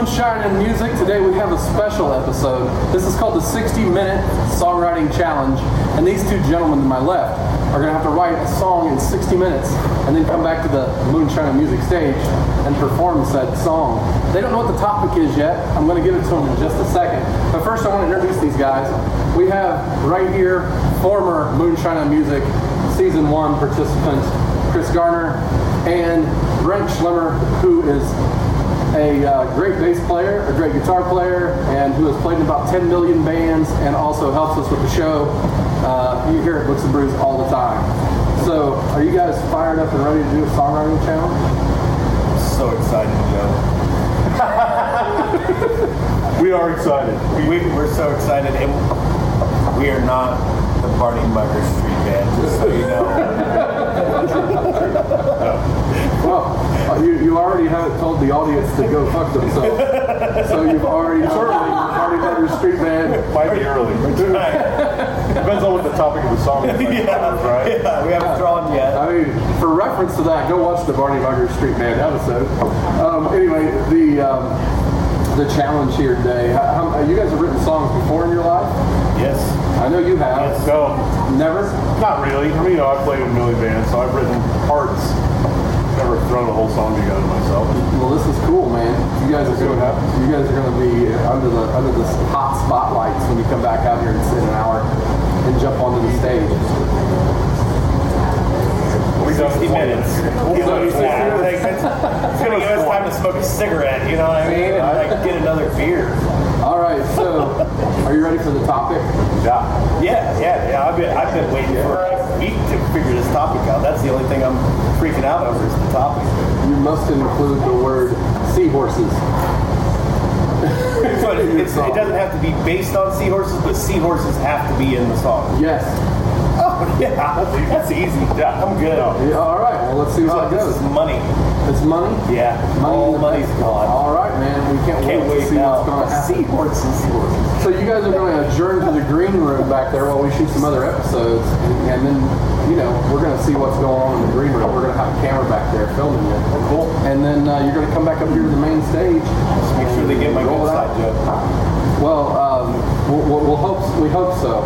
Moonshine and Music. Today we have a special episode. This is called the 60 Minute Songwriting Challenge. And these two gentlemen to my left are going to have to write a song in 60 minutes and then come back to the Moonshine and Music stage and perform said song. They don't know what the topic is yet. I'm going to give it to them in just a second. But first, I want to introduce these guys. We have right here former Moonshine and Music season one participant Chris Garner and Brent Schlemmer, who is a uh, great bass player, a great guitar player, and who has played in about 10 million bands and also helps us with the show. Uh, you hear it Books and Brews all the time. So, are you guys fired up and ready to do a songwriting challenge? So excited, Joe. We are excited. We, we're so excited, and we are not the Barney Mugger Street Band, just so you know. Well, you, you already have told the audience to go fuck themselves. so you've already certainly already done your street band. Might be early. Depends on what the topic of the song is. I yeah, right? yeah, we haven't drawn yet. I mean, for reference to that, go watch the Barney Mugger Street Band episode. Um, anyway, the um, the challenge here today. How, how, uh, you guys have written songs before in your life? Yes. I know you have. So Never. not really. I mean, you know, I played in a million bands, so I've written parts. Never thrown a whole song together myself. Well, this is cool, man. You guys are See what going. happens. You guys are going to be under the under the hot spotlights when you come back out here and sit an hour and jump onto the stage. We got 60 minutes. We'll So it's it's gonna give us time to smoke a cigarette, you know what I mean? And like get another beer. Right. So, are you ready for the topic? Yeah. Yeah, yeah, yeah. I've been, I've been waiting for a week to figure this topic out. That's the only thing I'm freaking out over is the topic. You must include the word seahorses. It's, it doesn't have to be based on seahorses, but seahorses have to be in the song. Yes. Oh yeah, that's easy. Yeah, I'm good. Yeah, all right. Well, let's see how Oh, it this goes. is money. It's money. Yeah, Money all money's bank. gone. All right, man. We can't, Can't wait, to see now. what's going to happen. Seahorses. So you guys are going to adjourn to the green room back there while we shoot some other episodes, and then you know we're going to see what's going on in the green room. We're going to have a camera back there filming you. Cool. And then uh, you're going to come back up here to the main stage. Just make sure they get my good side joke. Well, um, we'll, we'll, we'll hope we hope so.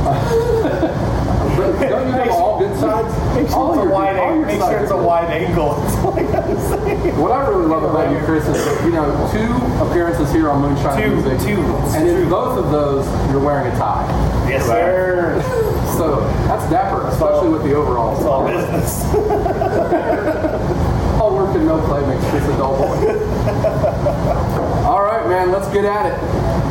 But Don't you have all good sides? Make All sure it's a wide all angle. Make sure it's a wide angle. That's all I gotta say. What I really love about you, Chris, is that, you know, two appearances here on Moonshine Two, Music. two, And in true. both of those, you're wearing a tie. Yes, sir. So that's dapper, especially with the overalls. It's all business. All work and no play makes Chris a dull boy. All right, man, let's get at it.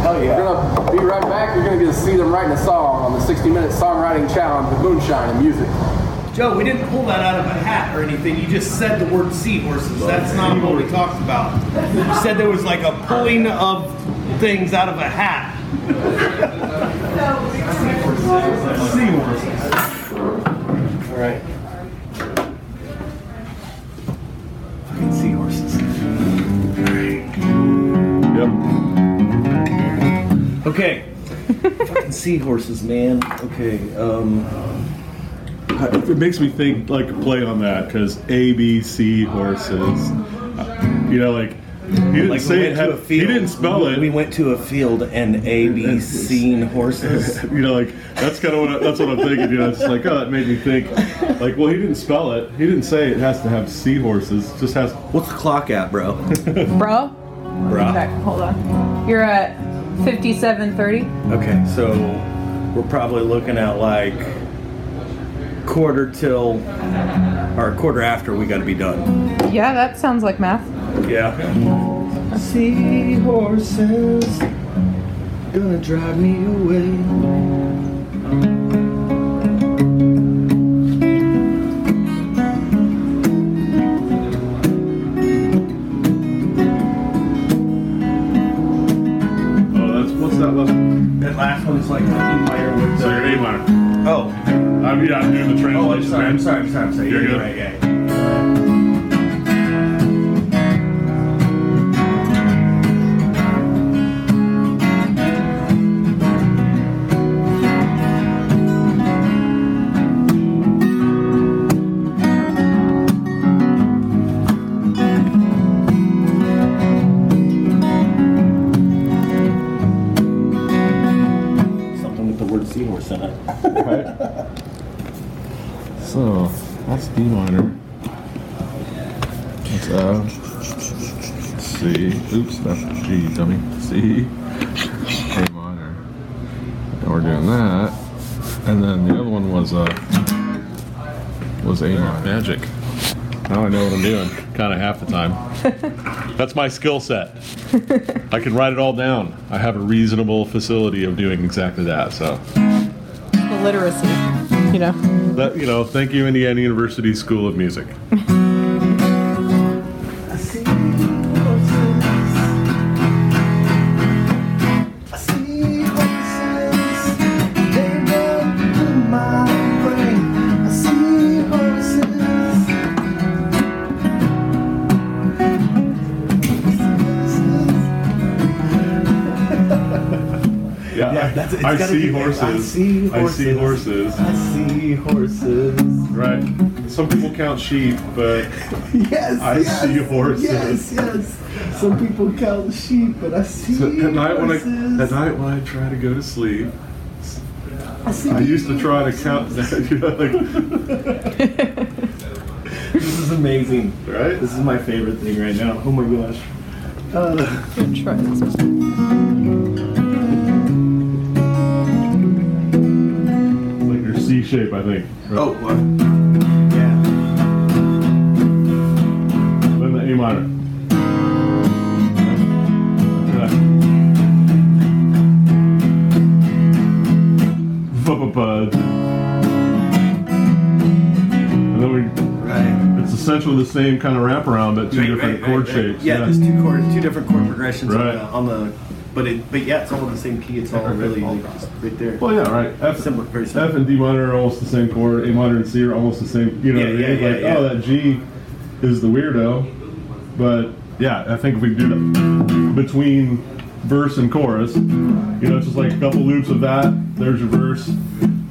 Hell yeah. We're gonna be right back. You're gonna get to see them writing a song on the 60-minute songwriting challenge with Moonshine and Music. Joe, we didn't pull that out of a hat or anything. You just said the word seahorses. That's not what we talked about. You said there was like a pulling of things out of a hat. Seahorses. All right. Fucking seahorses. Yep. Okay. Fucking seahorses, man. Okay. Um. It makes me think like play on that because A, B, C horses. You know, like he didn't Like say went it. Had, a field. he didn't spell it. We went to a field and A, B, C horses. you know, like that's kind of what I, that's what I'm thinking. You know, it's like oh, that made me think. Like, well, he didn't spell it. He didn't say it has to have seahorses. It just has. What's the clock at, bro? Bro? Okay, hold on. You're at 5730. Okay, so we're probably looking at like quarter till or quarter after we got to be done. Yeah, that sounds like math. Yeah. Seahorses gonna drive me away. sounds like Monty Meyer would. So your name, uh, Oh. I'm, yeah, I'm doing the oh, translation. Oh, I'm sorry, I'm sorry, I'm sorry, You're, You're good. Right, yeah, that's D minor. That's F. C. Oops, that's G, dummy. C. A minor. And we're doing that. And then the other one was uh was A minor. Magic. Now I know what I'm doing. Kind of half the time. That's my skill set. I can write it all down. I have a reasonable facility of doing exactly that. So. The literacy, you know. That, you know, thank you, Indiana University School of Music. it's I, see be- I horses. I see horses. horses. I see horses. Right. Some people count sheep, but Yes. I yes, see horses. Yes, yes. Some people count sheep, but I see so at night when I at night when I try to go to sleep, I, see I used to try to count. You know, like, This is amazing. right? This is my favorite thing right now. Oh my gosh. Uh, Good try this. Like C shape, I think. Right? oh, what? Yeah. Then the A minor. Right. And then we Right. It's essentially the same kind of wraparound, but two Right, different chord shapes. Yeah, there's two chord, two different chord progressions Right. on, the, on the, but it, but yeah, it's all in the same key. It's all really like right there. Well, yeah, right. F, Simple, very simple. F and D minor are almost the same chord. A minor and C are almost the same. You know, Yeah, yeah, yeah, like, yeah. oh, that G is the weirdo. But yeah, I think if we do that between verse and chorus, you know, it's just like a couple loops of that. There's your verse,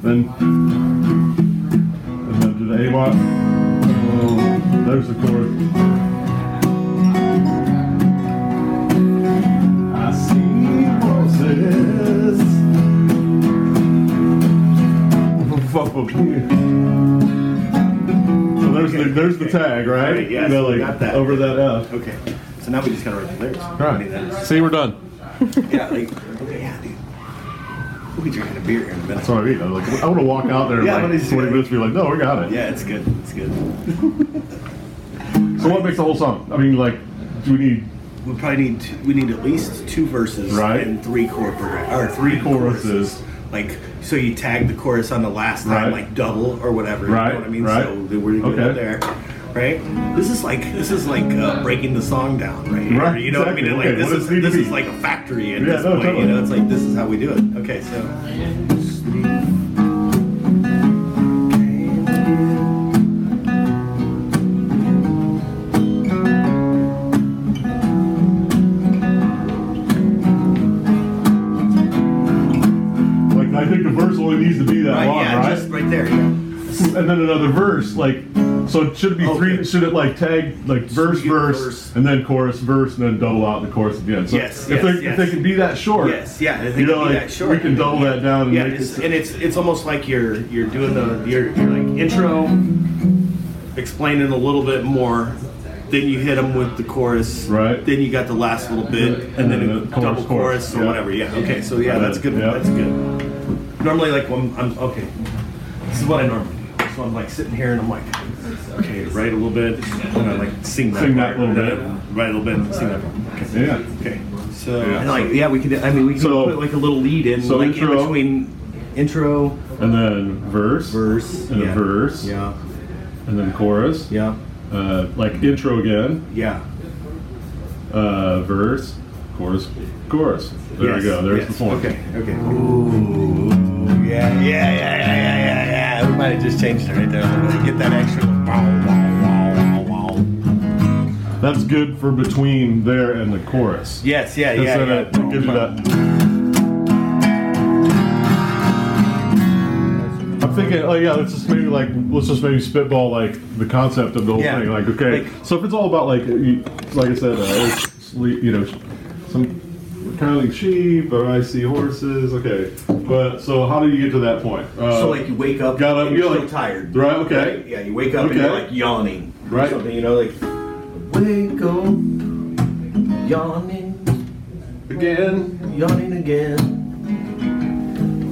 then and then to the A minor. Oh, there's the chorus. So there's the there's the tag, right? Right, yes, You like got that. over that F. Okay. So now we just gotta write the lyrics. I mean, Right. See, we're done. Yeah, like, okay, yeah, dude. We'll be drinking a beer here in a minute. That's what I mean. I'm like, I want to walk out there in Yeah, like but it's- 20 minutes and be like, no, we got it. Yeah, it's good. It's good. So what makes the whole song? I mean, like, do we need We probably need two, we need at least two verses Right. and three chord progress or three choruses. Like so, you tag the chorus on the last time Right. like double or whatever. Right, You know what I mean? right. So we're good Okay. there. Right. This is like this is like uh, breaking the song down, right? Right, You know what I mean? exactly. Like Okay, this is does it need to this is like a factory at Yeah, this no, point. totally. You know, it's like this is how we do it. Okay, so. And then another verse, like. So it should it be three? Should it like tag like verse, verse, verse. and then chorus, verse, and then double out the chorus at the end? So Yes, if yes, they yes. if they can be that short, Yes, yeah. You know, be like that short. we can double that down and yeah, make it's, it. and it's it's almost like you're you're doing the you're, you're like intro, explaining a little bit more. Then you hit them with the chorus. Right. Then you got the last little bit, and then And a then the chorus, double chorus, or yeah. whatever. Yeah. Okay. So yeah, that's good. yeah. That's good. Normally, like when I'm okay, this is what I normally do. So I'm like sitting here and I'm like, okay, write a little bit, and I like sing that, Sing that little bit. Write a little bit, and sing that. Part. Okay. yeah. Okay. So Yeah. and like yeah, we could. I mean, we could So- put like a little lead in, so like intro. in between intro, And then verse, verse, and yeah. a verse, Yeah, and then chorus. yeah, Uh, like intro again, yeah. uh, verse, chorus, chorus. There Yes, we go. There's yes. the form. Okay, okay. Ooh, yeah, yeah, yeah, yeah, yeah, yeah, yeah. Might have just changed it right there. Get that extra. Wow, wow, wow, wow. That's good for between there and the chorus. Yes, yeah, yeah, yeah. it gives you that. I'm thinking, oh yeah, let's just maybe like let's just maybe spitball like the concept of the whole Yeah. thing. Like, okay, Like- so if it's all about like, like I said, uh, sleep, you know, some kind of like sheep or I see horses. Okay, but so how do you get to that point? Uh, So like you wake up, got up, and you're still like- tired, right, okay. Yeah, you wake up and you're like yawning, Right. Something you know, like wake up, yawning, again, yawning again.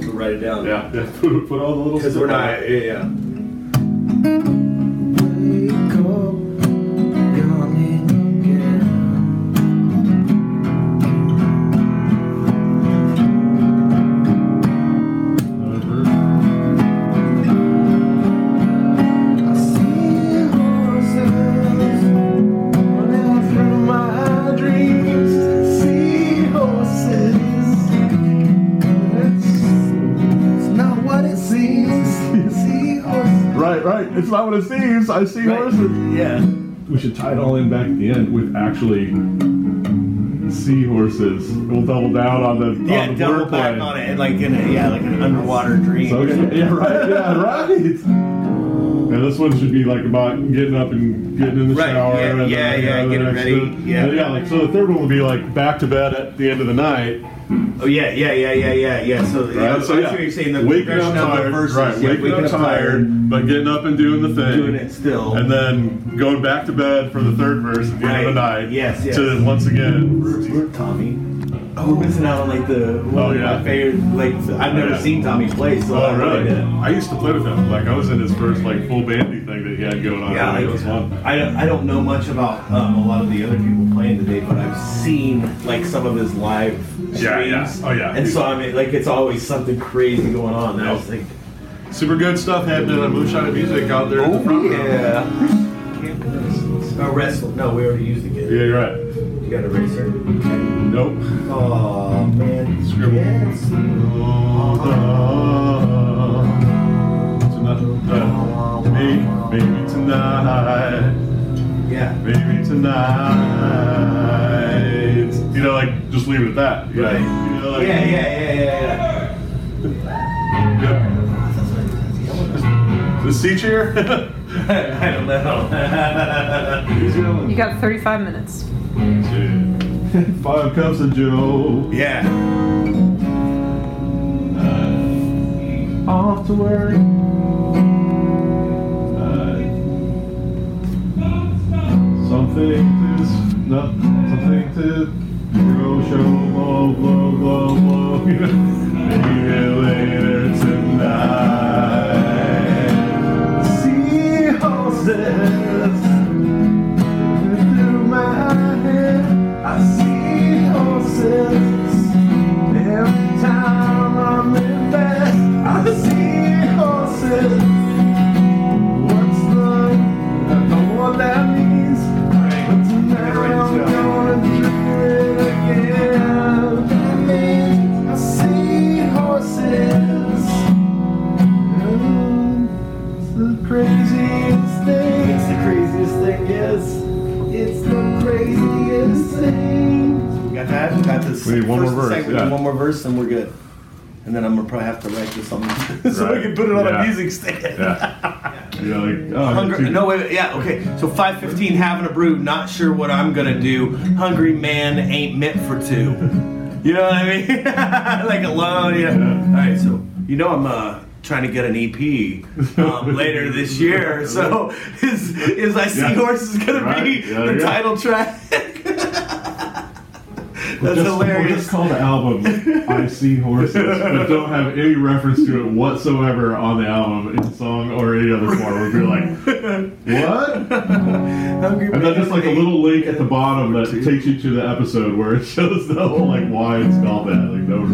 So write it down. yeah, yeah. Put, put all the little Because we're not, yeah. yeah. What. I see horses. Yeah. We should tie it all in back at the end with actually seahorses. We'll double down on the Yeah, on the double back on it, like in a yeah, like an underwater dream. So, yeah, right, yeah, right. And this one should be like about getting up and getting in the Right, shower. yeah, and then, yeah, you yeah, know, the getting ready, one- yeah. and yeah. Like so, the third one would be like back to bed at the end of the night. Oh yeah, yeah, yeah, yeah, yeah, yeah. So, yeah, Right. I So see yeah, you're saying. The waking progression up of the tired, verses, right? yeah, waking, up tired, but getting up and doing the thing, doing it still. and then going back to bed for the third verse at the end of the night. Yes, yes. To once again. Where's Tommy? Oh, we're missing out on like the one Oh, of my favorite. Like I've never yeah. seen Tommy play, so Oh, I really? did. I used to play with him. Like I was in his first like full bandy thing that he had going on. Yeah, it like, was fun. I don't, I don't know much about um, a lot of the other people playing today, but I've seen like some of his live streams. Yeah, yeah. Oh, yeah. And so I mean, like it's always something crazy going on. And I was like, Super good stuff happening on Moonshine Music out there. in the front yeah. Oh, wrestle. No, we already used the kid. Yeah, you're right. You got a racer? Nope. Oh man. Scribble. Yes. Tonight, maybe, maybe tonight, Yeah. maybe tonight. You know, like just leave it at that. you know? You know, like, Yeah, yeah, yeah, yeah, yeah. The C chair. yeah. I don't know. You got 35 minutes. Five cups of Joe. yeah. Off to work. Uh, something to s- no, something to grow, show, blow, blow, blow, blow. We need one more verse, second, yeah. One more verse, and we're good. And then I'm gonna probably have to write this on, so Right. we can put it on Yeah. a music stand. Yeah. You're like, oh, Hungry, no, wait, wait, yeah, okay. So 515, having a brew, not sure what I'm gonna do. Hungry man ain't meant for two. You know what I mean? like alone, yeah. All right, so you know I'm uh, trying to get an EP um, later this year. So is is I see Yeah. horses gonna Right. be Yeah, the yeah. title track? That's just, We'll just call the album I See Horses, but don't have any reference to it whatsoever on the album, in the song or any other form. We'd be like, what? Hungry And then just like a little link at the bottom that takes you to the episode where it shows the whole like why it's called that. Like no.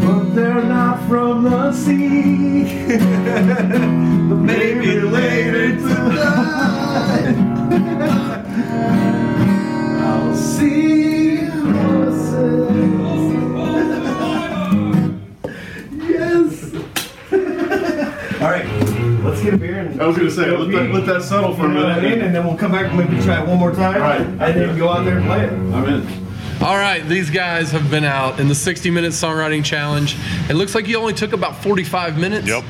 But they're not from the sea. but maybe later tonight. All right, let's get a beer. And I was gonna say, let that, let that settle for a You know what I mean? minute. And then we'll come back and maybe try it one more time. Right. And then go out there and play it. I'm in. All right, these guys have been out in the 60 minute songwriting challenge. It looks like you only took about 45 minutes. Yep.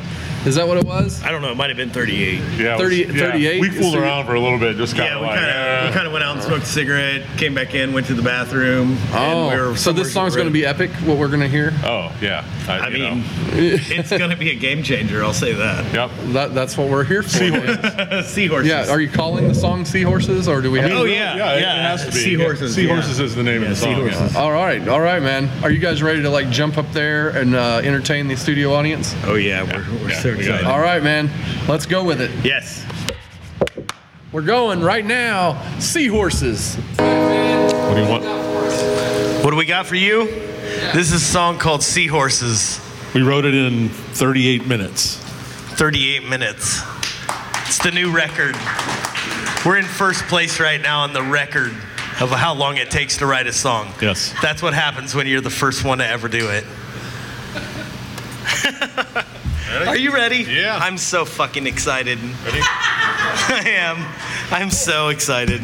Is that what it was? I don't know. It might have been 38. Yeah, 30 was- yeah. 38? We fooled So- around for a little bit, just kind Yeah, of we like. kind of eh. we kind of went out and smoked a cigarette, came back in, went to the bathroom. and Oh, we were so this somewhere song's going to be epic, what we're going to hear? Oh yeah. I you know. mean, it's going to be a game changer. I'll say that. Yep. That, that's what we're here for. Seahorses. Seahorses. Yeah, are you calling the song Seahorses or do we have Oh, yeah. Yeah, it- yeah. it has to be. Seahorses, Seahorses yeah. is the name of the song. yeah. Seahorses. All right, all right, man. Are you guys ready to like jump up there and uh, entertain the studio audience? Oh yeah, we're, we're Yeah, so we got excited. it. All right, man. Let's go with it. Yes. We're going right now. Seahorses. What do you want? What do we got for you? This is a song called Seahorses. We wrote it in 38 minutes. 38 minutes. It's the new record. We're in first place right now on the record of how long it takes to write a song. Yes. That's what happens when you're the first one to ever do it. Are you ready? Yeah. I'm so fucking excited. Ready? I am. I'm so excited.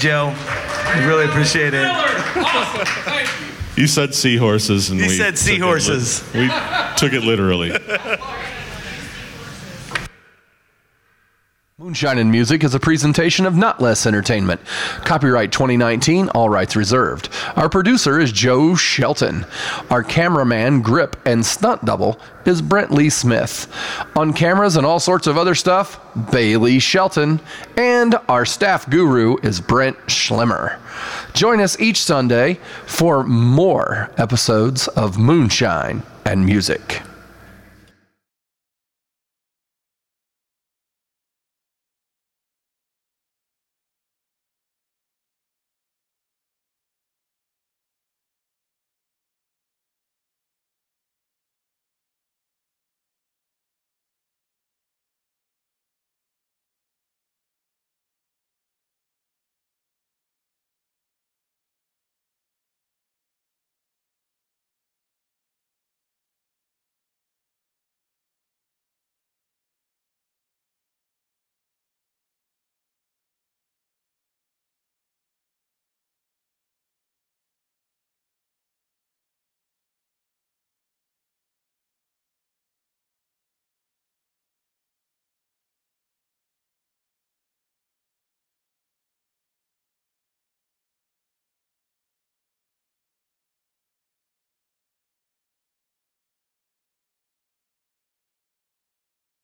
Joe. I really appreciate it. You said seahorses, and He we said took it lit- seahorses. we took it literally. Moonshine and Music is a presentation of Not Less Entertainment. Copyright 2019, all rights reserved. Our producer is Joe Shelton. Our cameraman, grip, and stunt double is Brent Lee Smith. On cameras and all sorts of other stuff, Bailey Shelton. And our staff guru is Brent Schlemmer. Join us each Sunday for more episodes of Moonshine and Music.